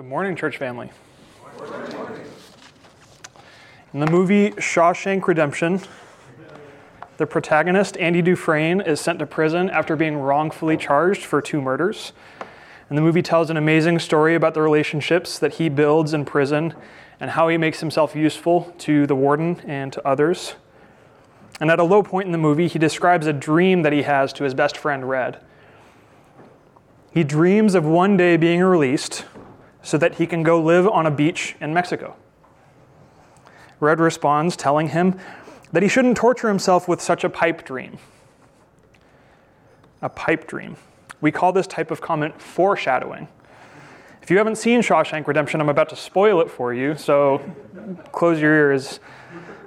Good morning, church family. In the movie Shawshank Redemption, the protagonist, Andy Dufresne, is sent to prison after being wrongfully charged for two murders. And the movie tells an amazing story about the relationships that he builds in prison and how he makes himself useful to the warden and to others. And at a low point in the movie, he describes a dream that he has to his best friend, Red. He dreams of one day being released so that he can go live on a beach in Mexico. Red responds, telling him that he shouldn't torture himself with such a pipe dream. A pipe dream. We call this type of comment foreshadowing. If you haven't seen Shawshank Redemption, I'm about to spoil it for you, so close your ears.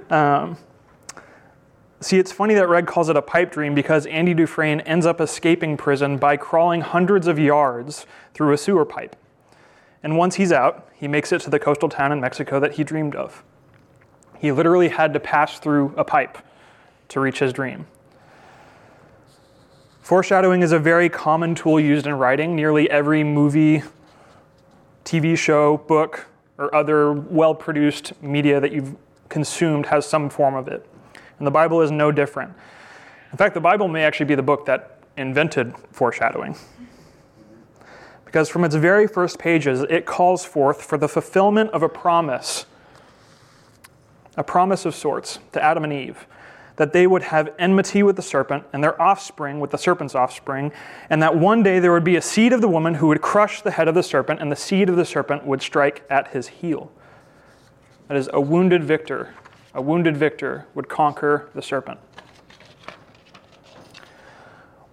Um, see, it's funny that Red calls it a pipe dream because Andy Dufresne ends up escaping prison by crawling hundreds of yards through a sewer pipe. And once he's out, he makes it to the coastal town in Mexico that he dreamed of. He literally had to pass through a pipe to reach his dream. Foreshadowing is a very common tool used in writing. Nearly every movie, TV show, book, or other well produced media that you've consumed has some form of it. And the Bible is no different. In fact, the Bible may actually be the book that invented foreshadowing. Because from its very first pages, it calls forth for the fulfillment of a promise, a promise of sorts to Adam and Eve, that they would have enmity with the serpent and their offspring with the serpent's offspring, and that one day there would be a seed of the woman who would crush the head of the serpent, and the seed of the serpent would strike at his heel. That is, a wounded victor, a wounded victor would conquer the serpent.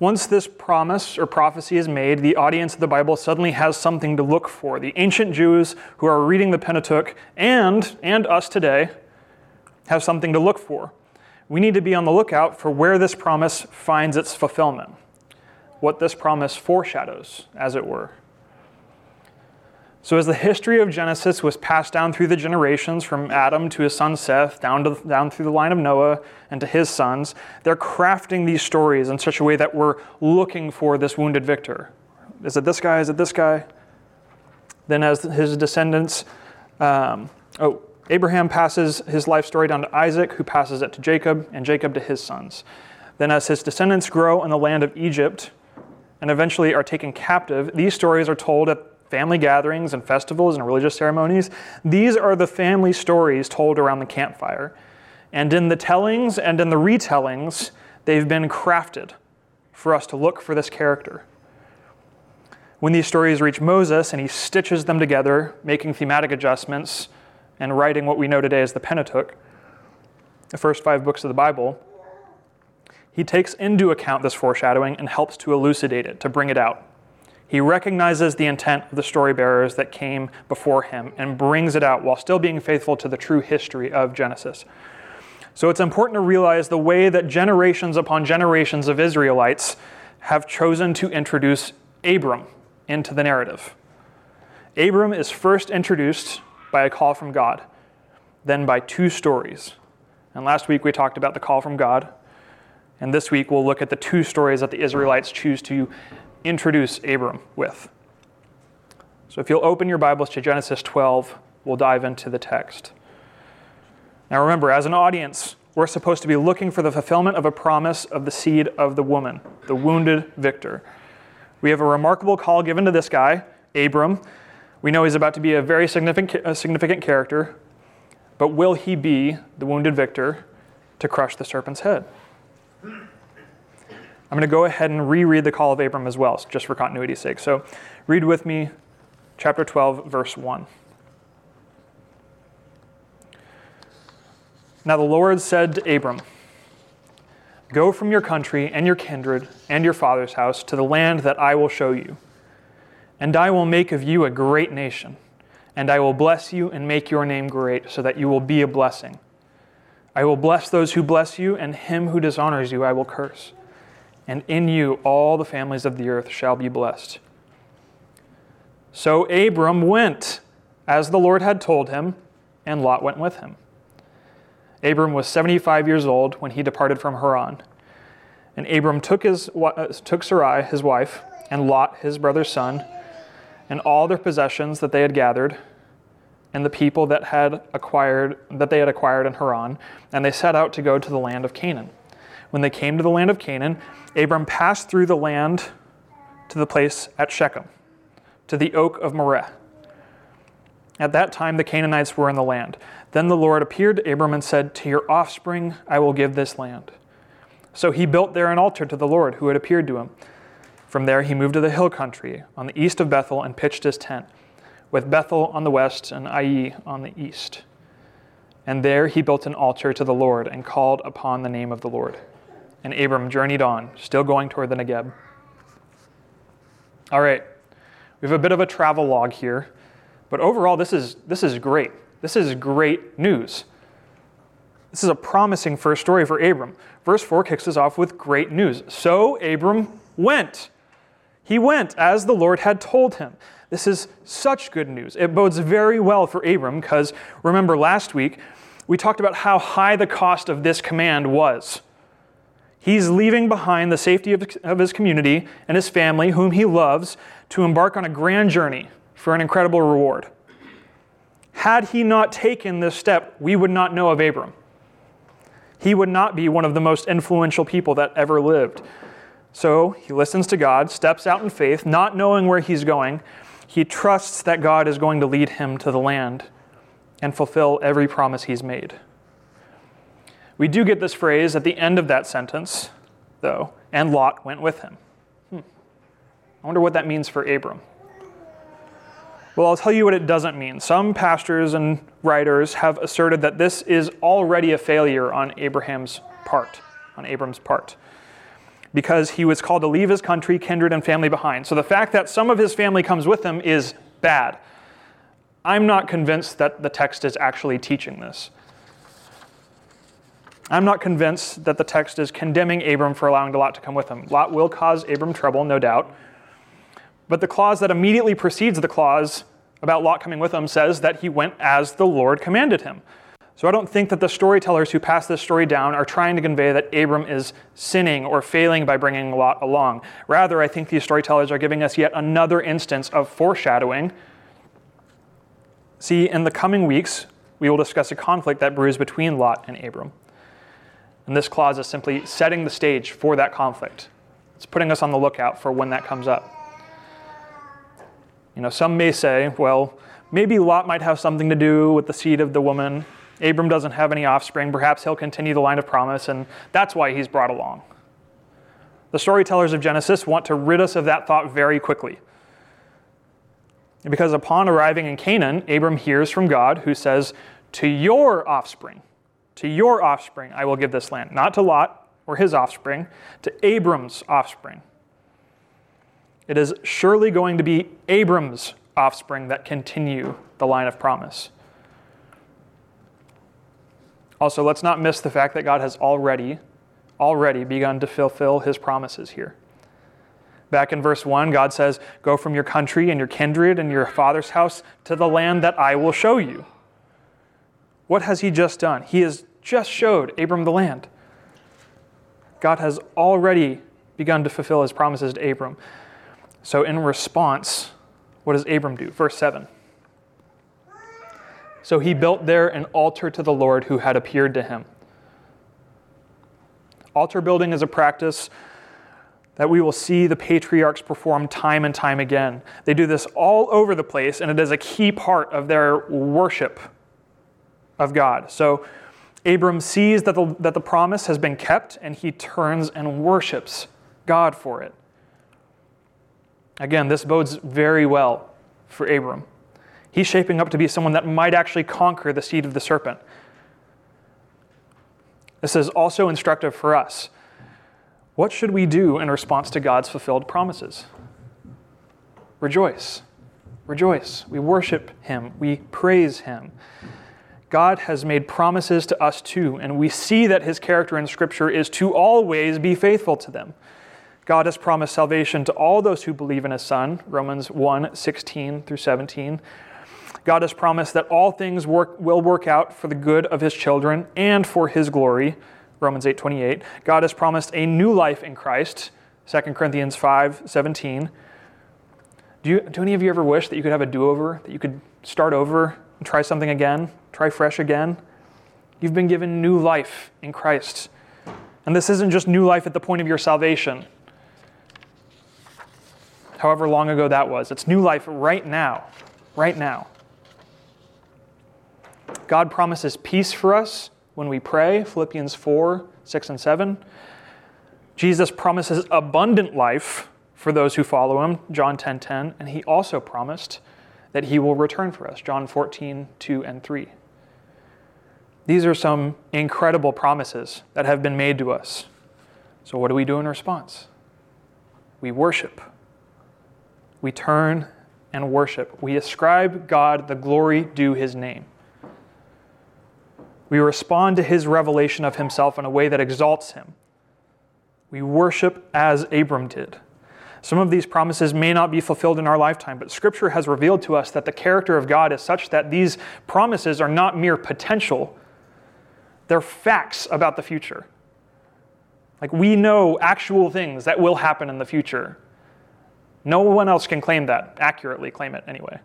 Once this promise or prophecy is made, the audience of the Bible suddenly has something to look for. The ancient Jews who are reading the Pentateuch and, and us today have something to look for. We need to be on the lookout for where this promise finds its fulfillment, what this promise foreshadows, as it were. So, as the history of Genesis was passed down through the generations from Adam to his son Seth, down, to, down through the line of Noah and to his sons, they're crafting these stories in such a way that we're looking for this wounded victor. Is it this guy? Is it this guy? Then, as his descendants, um, oh, Abraham passes his life story down to Isaac, who passes it to Jacob, and Jacob to his sons. Then, as his descendants grow in the land of Egypt and eventually are taken captive, these stories are told at family gatherings and festivals and religious ceremonies. These are the family stories told around the campfire. And in the tellings and in the retellings, they've been crafted for us to look for this character. When these stories reach Moses and he stitches them together, making thematic adjustments and writing what we know today as the Pentateuch, the first five books of the Bible, he takes into account this foreshadowing and helps to elucidate it, to bring it out. He recognizes the intent of the story bearers that came before him and brings it out while still being faithful to the true history of Genesis. So it's important to realize the way that generations upon generations of Israelites have chosen to introduce Abram into the narrative. Abram is first introduced by a call from God, then by two stories. And last week we talked about the call from God. And this week we'll look at the two stories that the Israelites choose to introduce Abram with. So if you'll open your Bibles to Genesis 12, we'll dive into the text. Now remember, as an audience, we're supposed to be looking for the fulfillment of a promise of the seed of the woman, the wounded victor. We have a remarkable call given to this guy, Abram. We know he's about to be a very significant, a significant character, but will he be the wounded victor to crush the serpent's head? I'm going to go ahead and reread the call of Abram as well, just for continuity's sake. So read with me chapter 12, verse 1. Now the Lord said to Abram, Go from your country and your kindred and your father's house to the land that I will show you. And I will make of you a great nation, and I will bless you and make your name great, so that you will be a blessing. I will bless those who bless you, and him who dishonors you I will curse and in you all the families of the earth shall be blessed. So Abram went as the Lord had told him, and Lot went with him. Abram was 75 years old when he departed from Haran. And Abram took, his, uh, took Sarai, his wife, and Lot, his brother's son, and all their possessions that they had gathered, and the people that had acquired that they had acquired in Haran, and they set out to go to the land of Canaan. When they came to the land of Canaan, Abram passed through the land to the place at Shechem, to the oak of Moreh. At that time the Canaanites were in the land. Then the Lord appeared to Abram and said, To your offspring I will give this land. So he built there an altar to the Lord who had appeared to him. From there he moved to the hill country on the east of Bethel and pitched his tent, with Bethel on the west and Ai on the east. And there he built an altar to the Lord and called upon the name of the Lord. And Abram journeyed on, still going toward the Negeb. All right, we have a bit of a travel log here, but overall, this is, this is great. This is great news. This is a promising first story for Abram. Verse 4 kicks us off with great news. So Abram went. He went as the Lord had told him. This is such good news. It bodes very well for Abram because remember last week we talked about how high the cost of this command was. He's leaving behind the safety of, his community and his family, whom he loves, to embark on a grand journey for an incredible reward. Had he not taken this step, we would not know of Abram. He would not be one of the most influential people that ever lived. So he listens to God, steps out in faith, not knowing where he's going. He trusts that God is going to lead him to the land and fulfill every promise he's made. We do get this phrase at the end of that sentence, though, and Lot went with him. Hmm. I wonder what that means for Abram. Well, I'll tell you what it doesn't mean. Some pastors and writers have asserted that this is already a failure on Abraham's part, on Abram's part, because he was called to leave his country, kindred, and family behind. So the fact that some of his family comes with him is bad. I'm not convinced that the text is actually teaching this. I'm not convinced that the text is condemning Abram for allowing Lot to come with him. Lot will cause Abram trouble, no doubt. But the clause that immediately precedes the clause about Lot coming with him says that he went as the Lord commanded him. So I don't think that the storytellers who pass this story down are trying to convey that Abram is sinning or failing by bringing Lot along. Rather, I think these storytellers are giving us yet another instance of foreshadowing. See, in the coming weeks, we will discuss a conflict that brews between Lot and Abram. And this clause is simply setting the stage for that conflict. It's putting us on the lookout for when that comes up. You know, some may say, well, maybe Lot might have something to do with the seed of the woman. Abram doesn't have any offspring. Perhaps he'll continue the line of promise, and that's why he's brought along. The storytellers of Genesis want to rid us of that thought very quickly. Because upon arriving in Canaan, Abram hears from God who says, To your offspring, to your offspring I will give this land. Not to Lot or his offspring, to Abram's offspring. It is surely going to be Abram's offspring that continue the line of promise. Also, let's not miss the fact that God has already, already begun to fulfill his promises here. Back in verse 1, God says, Go from your country and your kindred and your father's house to the land that I will show you. What has he just done? He has just showed Abram the land. God has already begun to fulfill his promises to Abram. So, in response, what does Abram do? Verse 7. So he built there an altar to the Lord who had appeared to him. Altar building is a practice that we will see the patriarchs perform time and time again. They do this all over the place, and it is a key part of their worship of God. So Abram sees that the, that the promise has been kept, and he turns and worships God for it. Again, this bodes very well for Abram. He's shaping up to be someone that might actually conquer the seed of the serpent. This is also instructive for us. What should we do in response to God's fulfilled promises? Rejoice. Rejoice. We worship Him. We praise Him. God has made promises to us too, and we see that His character in Scripture is to always be faithful to them. God has promised salvation to all those who believe in his Son, Romans 1 16 through 17. God has promised that all things work, will work out for the good of his children and for his glory, Romans 8 28. God has promised a new life in Christ, 2 Corinthians 5 17. Do, you, do any of you ever wish that you could have a do over, that you could start over try something again, try fresh again? You've been given new life in Christ. And this isn't just new life at the point of your salvation, however long ago that was. It's new life right now, right now. God promises peace for us when we pray, Philippians 4 6 and 7. Jesus promises abundant life for those who follow him, John 10 10. And he also promised that he will return for us, John 14 2 and 3. These are some incredible promises that have been made to us. So, what do we do in response? We worship. We turn and worship. We ascribe God the glory due his name. We respond to his revelation of himself in a way that exalts him. We worship as Abram did. Some of these promises may not be fulfilled in our lifetime, but Scripture has revealed to us that the character of God is such that these promises are not mere potential, they're facts about the future. Like we know actual things that will happen in the future. No one else can claim that, accurately claim it anyway.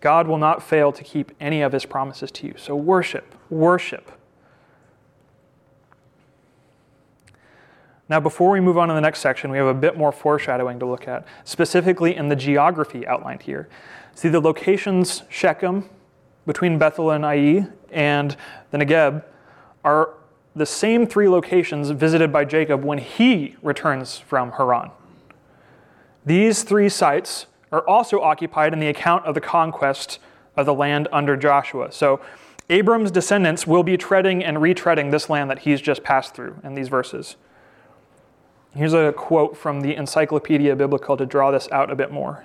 God will not fail to keep any of his promises to you. So worship, worship. Now, before we move on to the next section, we have a bit more foreshadowing to look at, specifically in the geography outlined here. See the locations Shechem, between Bethel and Ai and the Negeb are the same three locations visited by Jacob when he returns from Haran. These three sites are also occupied in the account of the conquest of the land under Joshua. So Abram's descendants will be treading and retreading this land that he's just passed through in these verses. Here's a quote from the Encyclopedia Biblica to draw this out a bit more.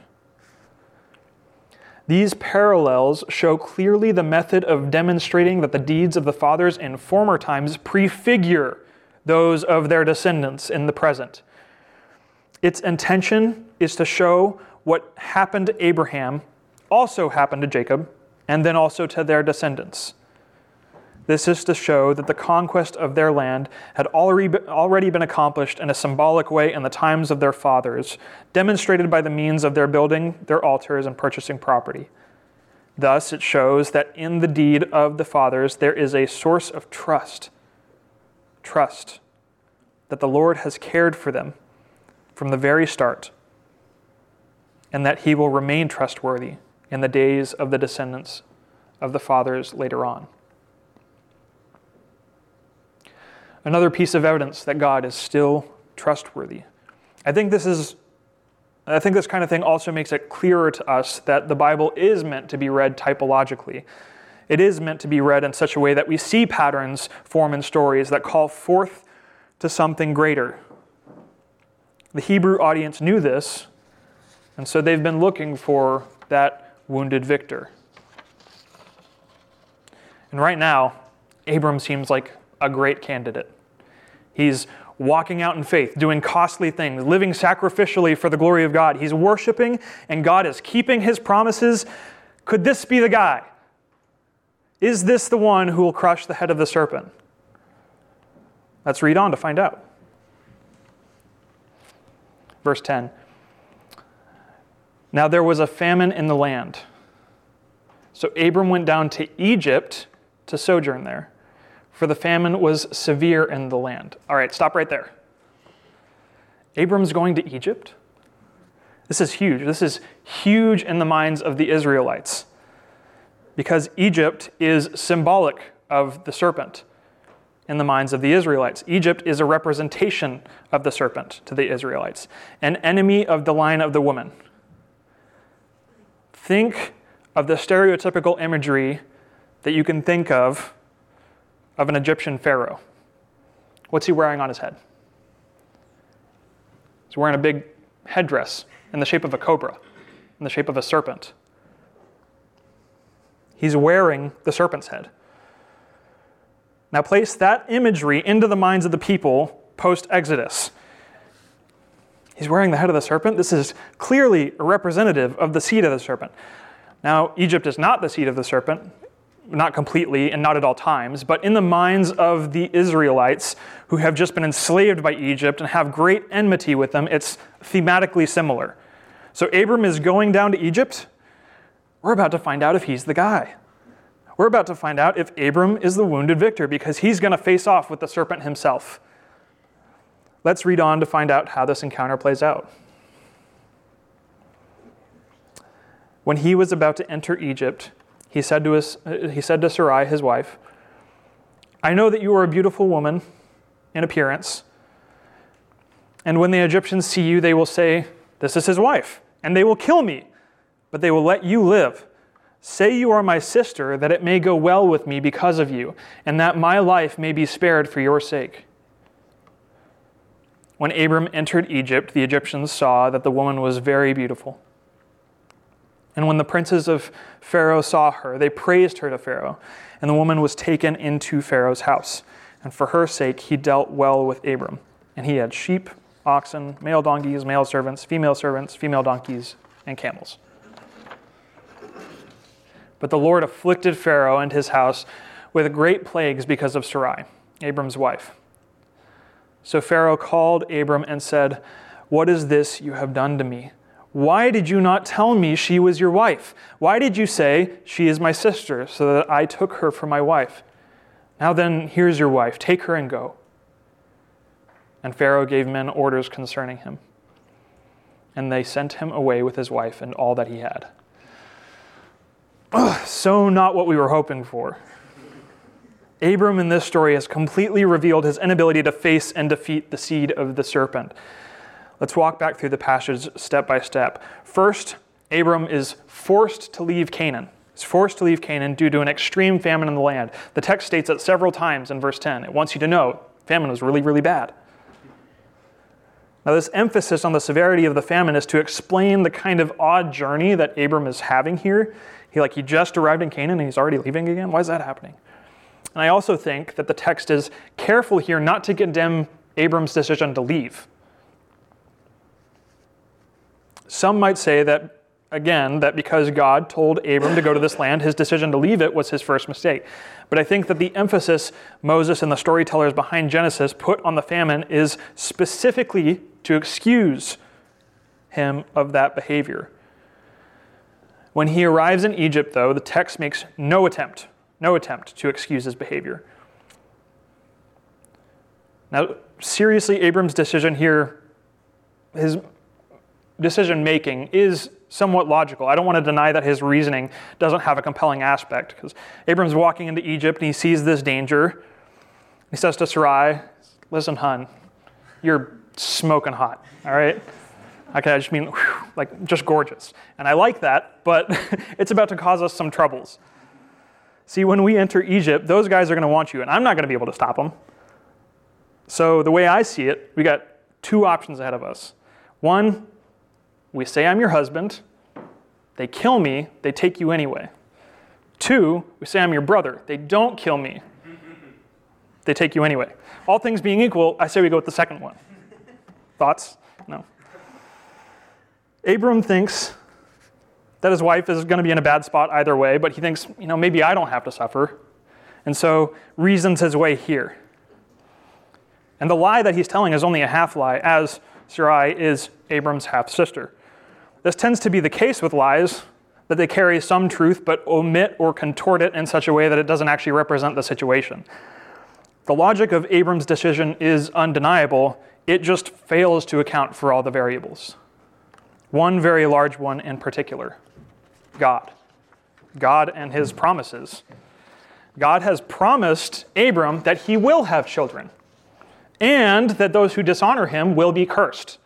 These parallels show clearly the method of demonstrating that the deeds of the fathers in former times prefigure those of their descendants in the present. Its intention is to show what happened to Abraham also happened to Jacob, and then also to their descendants. This is to show that the conquest of their land had already been accomplished in a symbolic way in the times of their fathers, demonstrated by the means of their building their altars and purchasing property. Thus, it shows that in the deed of the fathers there is a source of trust. Trust that the Lord has cared for them from the very start, and that he will remain trustworthy in the days of the descendants of the fathers later on. Another piece of evidence that God is still trustworthy. I think this is I think this kind of thing also makes it clearer to us that the Bible is meant to be read typologically. It is meant to be read in such a way that we see patterns form in stories that call forth to something greater. The Hebrew audience knew this, and so they've been looking for that wounded victor. And right now, Abram seems like a great candidate. He's walking out in faith, doing costly things, living sacrificially for the glory of God. He's worshiping, and God is keeping his promises. Could this be the guy? Is this the one who will crush the head of the serpent? Let's read on to find out. Verse 10 Now there was a famine in the land. So Abram went down to Egypt to sojourn there for the famine was severe in the land. All right, stop right there. Abram's going to Egypt? This is huge. This is huge in the minds of the Israelites because Egypt is symbolic of the serpent in the minds of the Israelites. Egypt is a representation of the serpent to the Israelites, an enemy of the line of the woman. Think of the stereotypical imagery that you can think of of an Egyptian pharaoh. What's he wearing on his head? He's wearing a big headdress in the shape of a cobra, in the shape of a serpent. He's wearing the serpent's head. Now, place that imagery into the minds of the people post Exodus. He's wearing the head of the serpent. This is clearly representative of the seed of the serpent. Now, Egypt is not the seed of the serpent, not completely and not at all times, but in the minds of the Israelites who have just been enslaved by Egypt and have great enmity with them, it's thematically similar. So Abram is going down to Egypt. We're about to find out if he's the guy. We're about to find out if Abram is the wounded victor because he's going to face off with the serpent himself. Let's read on to find out how this encounter plays out. When he was about to enter Egypt, he said to, his, he said to Sarai, his wife, I know that you are a beautiful woman in appearance, and when the Egyptians see you, they will say, This is his wife, and they will kill me, but they will let you live. Say you are my sister, that it may go well with me because of you, and that my life may be spared for your sake. When Abram entered Egypt, the Egyptians saw that the woman was very beautiful. And when the princes of Pharaoh saw her, they praised her to Pharaoh, and the woman was taken into Pharaoh's house. And for her sake, he dealt well with Abram. And he had sheep, oxen, male donkeys, male servants, female servants, female donkeys, and camels. But the Lord afflicted Pharaoh and his house with great plagues because of Sarai, Abram's wife. So Pharaoh called Abram and said, What is this you have done to me? Why did you not tell me she was your wife? Why did you say, She is my sister, so that I took her for my wife? Now then, here's your wife. Take her and go. And Pharaoh gave men orders concerning him. And they sent him away with his wife and all that he had. Ugh, so, not what we were hoping for. Abram in this story has completely revealed his inability to face and defeat the seed of the serpent. Let's walk back through the passage step by step. First, Abram is forced to leave Canaan. He's forced to leave Canaan due to an extreme famine in the land. The text states it several times in verse 10. It wants you to know famine was really, really bad. Now, this emphasis on the severity of the famine is to explain the kind of odd journey that Abram is having here. He like he just arrived in Canaan and he's already leaving again. Why is that happening? And I also think that the text is careful here not to condemn Abram's decision to leave. Some might say that, again, that because God told Abram to go to this land, his decision to leave it was his first mistake. But I think that the emphasis Moses and the storytellers behind Genesis put on the famine is specifically to excuse him of that behavior. When he arrives in Egypt, though, the text makes no attempt, no attempt to excuse his behavior. Now, seriously, Abram's decision here, his decision making is somewhat logical. I don't want to deny that his reasoning doesn't have a compelling aspect because Abram's walking into Egypt and he sees this danger. He says to Sarai, Listen, hun, you're smoking hot, all right? Okay, I just mean whew, like just gorgeous. And I like that, but it's about to cause us some troubles. See, when we enter Egypt, those guys are going to want you, and I'm not going to be able to stop them. So, the way I see it, we got two options ahead of us. One, we say I'm your husband, they kill me, they take you anyway. Two, we say I'm your brother, they don't kill me, they take you anyway. All things being equal, I say we go with the second one. Thoughts? No. Abram thinks that his wife is going to be in a bad spot either way, but he thinks, you know, maybe I don't have to suffer. And so reasons his way here. And the lie that he's telling is only a half lie, as Sarai is Abram's half sister. This tends to be the case with lies, that they carry some truth but omit or contort it in such a way that it doesn't actually represent the situation. The logic of Abram's decision is undeniable, it just fails to account for all the variables. One very large one in particular God. God and his promises. God has promised Abram that he will have children and that those who dishonor him will be cursed.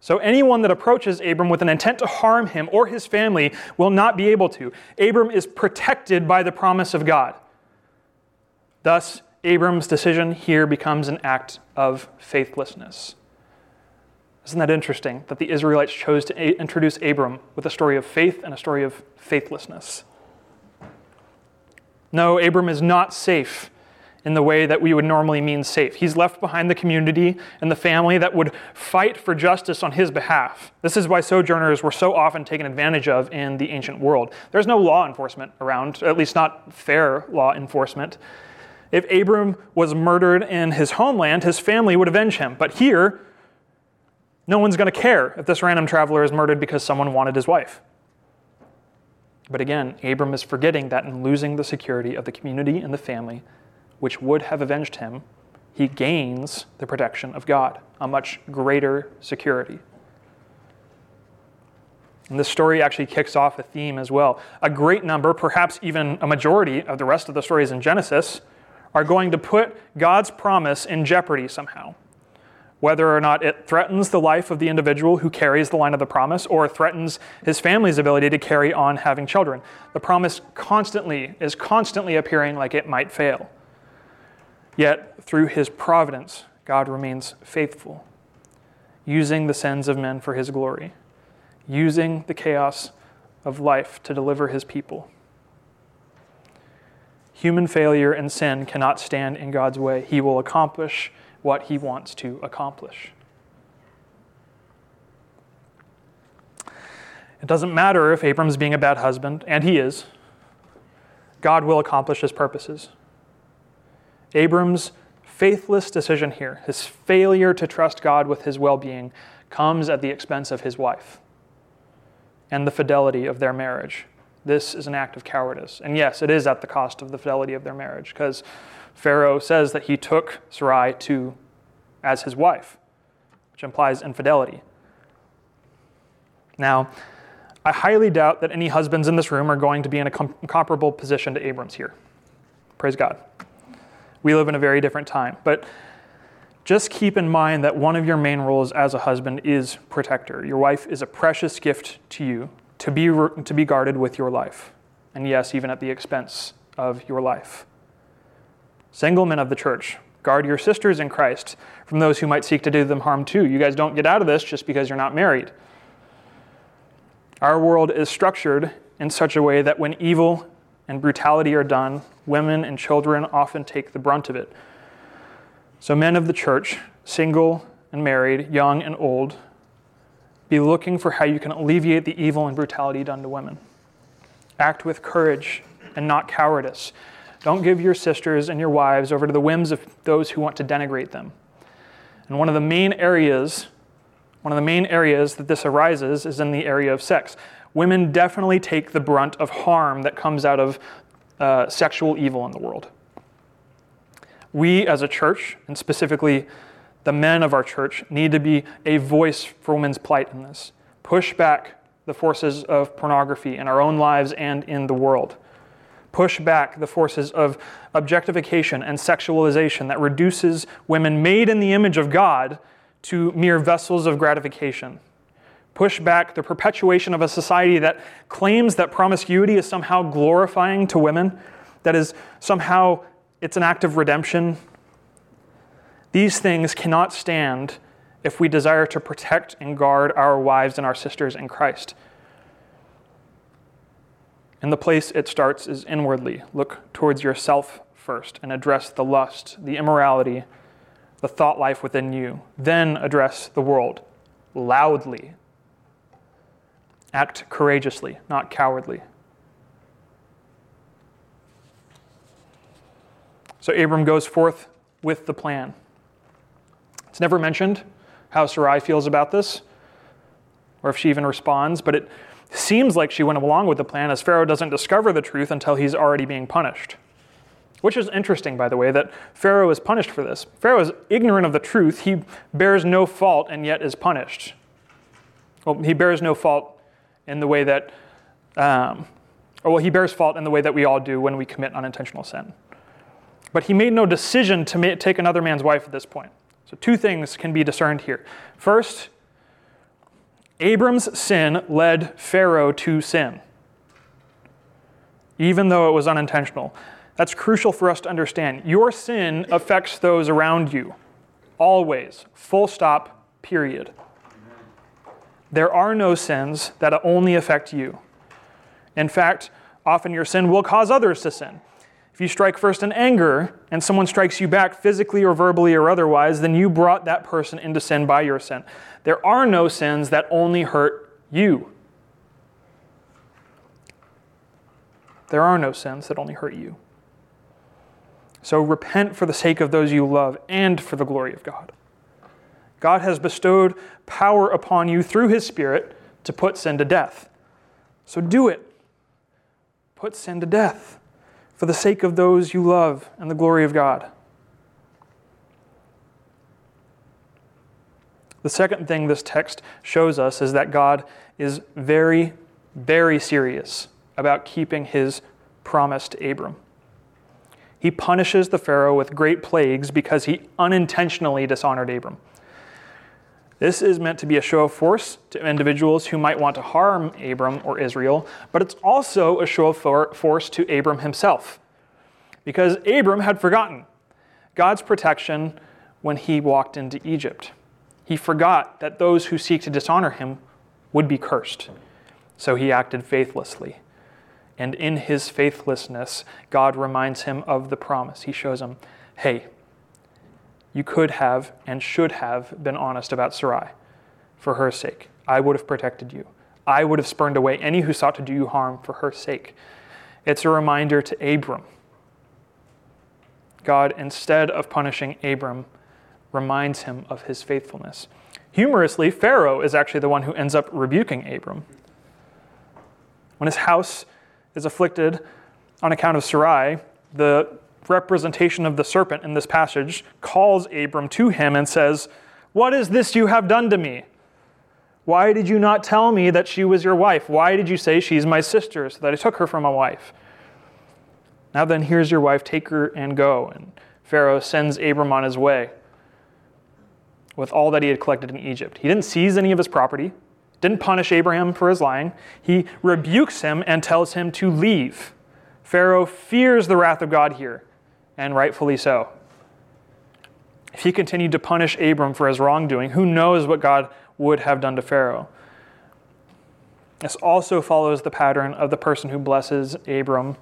So anyone that approaches Abram with an intent to harm him or his family will not be able to. Abram is protected by the promise of God. Thus, Abram's decision here becomes an act of faithlessness. Isn't that interesting that the Israelites chose to a- introduce Abram with a story of faith and a story of faithlessness? No, Abram is not safe in the way that we would normally mean safe. He's left behind the community and the family that would fight for justice on his behalf. This is why sojourners were so often taken advantage of in the ancient world. There's no law enforcement around, at least not fair law enforcement. If Abram was murdered in his homeland, his family would avenge him. But here, no one's going to care if this random traveler is murdered because someone wanted his wife. But again, Abram is forgetting that in losing the security of the community and the family, which would have avenged him, he gains the protection of God, a much greater security. And this story actually kicks off a theme as well. A great number, perhaps even a majority of the rest of the stories in Genesis, are going to put God's promise in jeopardy somehow. Whether or not it threatens the life of the individual who carries the line of the promise or threatens his family's ability to carry on having children. The promise constantly is constantly appearing like it might fail. Yet, through his providence, God remains faithful, using the sins of men for his glory, using the chaos of life to deliver his people. Human failure and sin cannot stand in God's way. He will accomplish what he wants to accomplish. It doesn't matter if Abram's being a bad husband, and he is. God will accomplish his purposes. Abram's faithless decision here, his failure to trust God with his well being, comes at the expense of his wife and the fidelity of their marriage. This is an act of cowardice. And yes, it is at the cost of the fidelity of their marriage, because Pharaoh says that he took Sarai to as his wife, which implies infidelity. Now, I highly doubt that any husbands in this room are going to be in a com- comparable position to Abram's here. Praise God. We live in a very different time. But just keep in mind that one of your main roles as a husband is protector. Your wife is a precious gift to you to be, to be guarded with your life. And yes, even at the expense of your life. Single men of the church, guard your sisters in Christ from those who might seek to do them harm too. You guys don't get out of this just because you're not married. Our world is structured in such a way that when evil and brutality are done, women and children often take the brunt of it. So, men of the church, single and married, young and old, be looking for how you can alleviate the evil and brutality done to women. Act with courage and not cowardice. Don't give your sisters and your wives over to the whims of those who want to denigrate them. And one of the main areas, one of the main areas that this arises is in the area of sex women definitely take the brunt of harm that comes out of uh, sexual evil in the world. We as a church, and specifically the men of our church, need to be a voice for women's plight in this. Push back the forces of pornography in our own lives and in the world. Push back the forces of objectification and sexualization that reduces women made in the image of God to mere vessels of gratification push back the perpetuation of a society that claims that promiscuity is somehow glorifying to women, that is somehow it's an act of redemption. These things cannot stand if we desire to protect and guard our wives and our sisters in Christ. And the place it starts is inwardly. Look towards yourself first and address the lust, the immorality, the thought life within you. Then address the world loudly Act courageously, not cowardly. So Abram goes forth with the plan. It's never mentioned how Sarai feels about this, or if she even responds, but it seems like she went along with the plan as Pharaoh doesn't discover the truth until he's already being punished. Which is interesting, by the way, that Pharaoh is punished for this. Pharaoh is ignorant of the truth. He bears no fault and yet is punished. Well, he bears no fault in the way that, um, or well, he bears fault in the way that we all do when we commit unintentional sin. But he made no decision to ma- take another man's wife at this point. So, two things can be discerned here. First, Abram's sin led Pharaoh to sin, even though it was unintentional. That's crucial for us to understand. Your sin affects those around you, always, full stop, period. There are no sins that only affect you. In fact, often your sin will cause others to sin. If you strike first in anger and someone strikes you back physically or verbally or otherwise, then you brought that person into sin by your sin. There are no sins that only hurt you. There are no sins that only hurt you. So repent for the sake of those you love and for the glory of God. God has bestowed power upon you through his Spirit to put sin to death. So do it. Put sin to death for the sake of those you love and the glory of God. The second thing this text shows us is that God is very, very serious about keeping his promise to Abram. He punishes the Pharaoh with great plagues because he unintentionally dishonored Abram. This is meant to be a show of force to individuals who might want to harm Abram or Israel, but it's also a show of force to Abram himself. Because Abram had forgotten God's protection when he walked into Egypt. He forgot that those who seek to dishonor him would be cursed. So he acted faithlessly. And in his faithlessness, God reminds him of the promise. He shows him, hey, you could have and should have been honest about Sarai for her sake. I would have protected you. I would have spurned away any who sought to do you harm for her sake. It's a reminder to Abram. God, instead of punishing Abram, reminds him of his faithfulness. Humorously, Pharaoh is actually the one who ends up rebuking Abram. When his house is afflicted on account of Sarai, the representation of the serpent in this passage calls Abram to him and says, What is this you have done to me? Why did you not tell me that she was your wife? Why did you say she's my sister so that I took her for my wife? Now then, here's your wife, take her and go. And Pharaoh sends Abram on his way with all that he had collected in Egypt. He didn't seize any of his property, didn't punish Abraham for his lying. He rebukes him and tells him to leave. Pharaoh fears the wrath of God here and rightfully so. If he continued to punish Abram for his wrongdoing, who knows what God would have done to Pharaoh? This also follows the pattern of the person who blesses Abram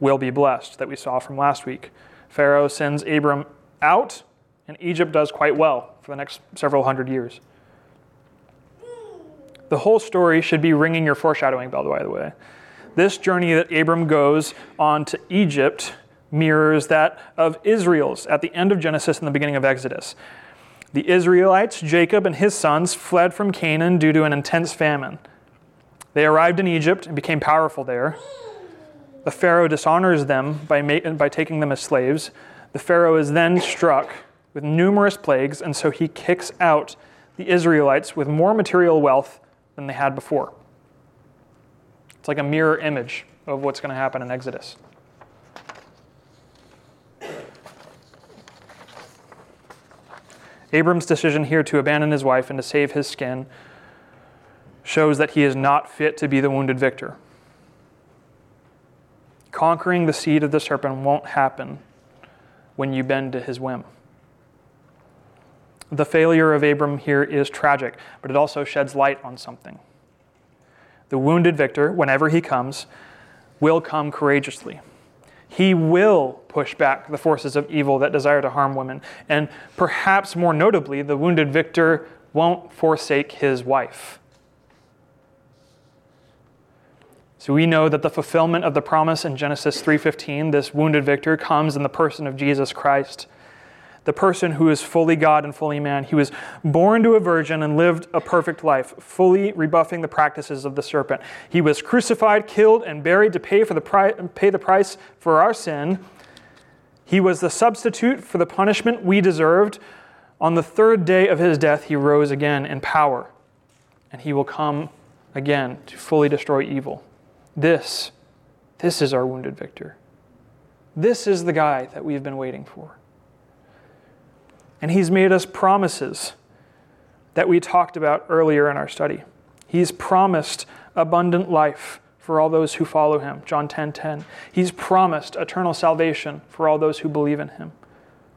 will be blessed that we saw from last week. Pharaoh sends Abram out, and Egypt does quite well for the next several hundred years. The whole story should be ringing your foreshadowing bell, by the way. This journey that Abram goes on to Egypt mirrors that of Israel's at the end of Genesis and the beginning of Exodus. The Israelites, Jacob and his sons, fled from Canaan due to an intense famine. They arrived in Egypt and became powerful there. The Pharaoh dishonors them by, ma- by taking them as slaves. The Pharaoh is then struck with numerous plagues, and so he kicks out the Israelites with more material wealth than they had before. It's like a mirror image of what's going to happen in Exodus. Abram's decision here to abandon his wife and to save his skin shows that he is not fit to be the wounded victor. Conquering the seed of the serpent won't happen when you bend to his whim. The failure of Abram here is tragic, but it also sheds light on something. The wounded victor, whenever he comes, will come courageously. He will push back the forces of evil that desire to harm women. And perhaps more notably, the wounded victor won't forsake his wife. So we know that the fulfillment of the promise in Genesis 3:15, this wounded victor comes in the person of Jesus Christ the person who is fully God and fully man. He was born to a virgin and lived a perfect life, fully rebuffing the practices of the serpent. He was crucified, killed, and buried to pay, for the, pri- pay the price for our sin. He was the substitute for the punishment we deserved. On the third day of his death, he rose again in power, and he will come again to fully destroy evil. This, this is our wounded victor. This is the guy that we've been waiting for. And He's made us promises that we talked about earlier in our study. He's promised abundant life for all those who follow Him, John 10 10. He's promised eternal salvation for all those who believe in Him,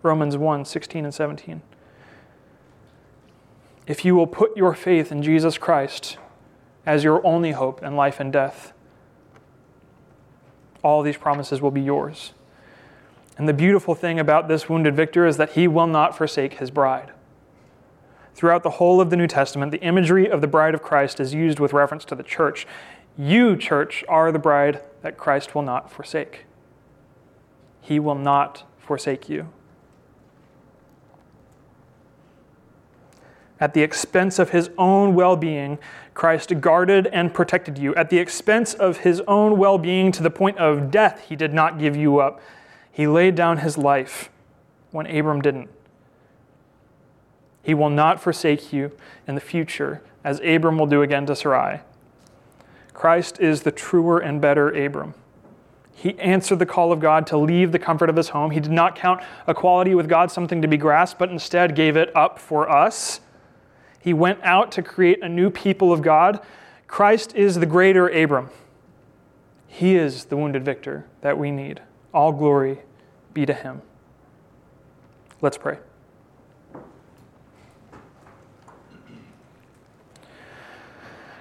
Romans 1 16 and 17. If you will put your faith in Jesus Christ as your only hope in life and death, all these promises will be yours. And the beautiful thing about this wounded victor is that he will not forsake his bride. Throughout the whole of the New Testament, the imagery of the bride of Christ is used with reference to the church. You, church, are the bride that Christ will not forsake. He will not forsake you. At the expense of his own well being, Christ guarded and protected you. At the expense of his own well being to the point of death, he did not give you up. He laid down his life when Abram didn't. He will not forsake you in the future, as Abram will do again to Sarai. Christ is the truer and better Abram. He answered the call of God to leave the comfort of his home. He did not count equality with God something to be grasped, but instead gave it up for us. He went out to create a new people of God. Christ is the greater Abram. He is the wounded victor that we need. All glory be to him. Let's pray.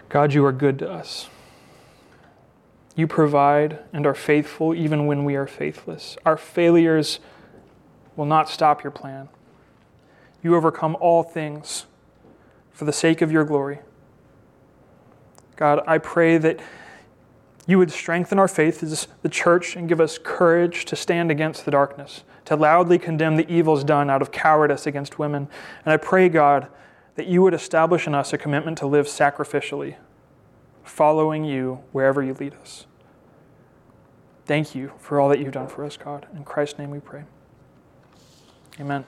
God, you are good to us. You provide and are faithful even when we are faithless. Our failures will not stop your plan. You overcome all things for the sake of your glory. God, I pray that you would strengthen our faith as the church and give us courage to stand against the darkness, to loudly condemn the evils done out of cowardice against women. And I pray, God, that you would establish in us a commitment to live sacrificially, following you wherever you lead us. Thank you for all that you've done for us, God. In Christ's name we pray. Amen.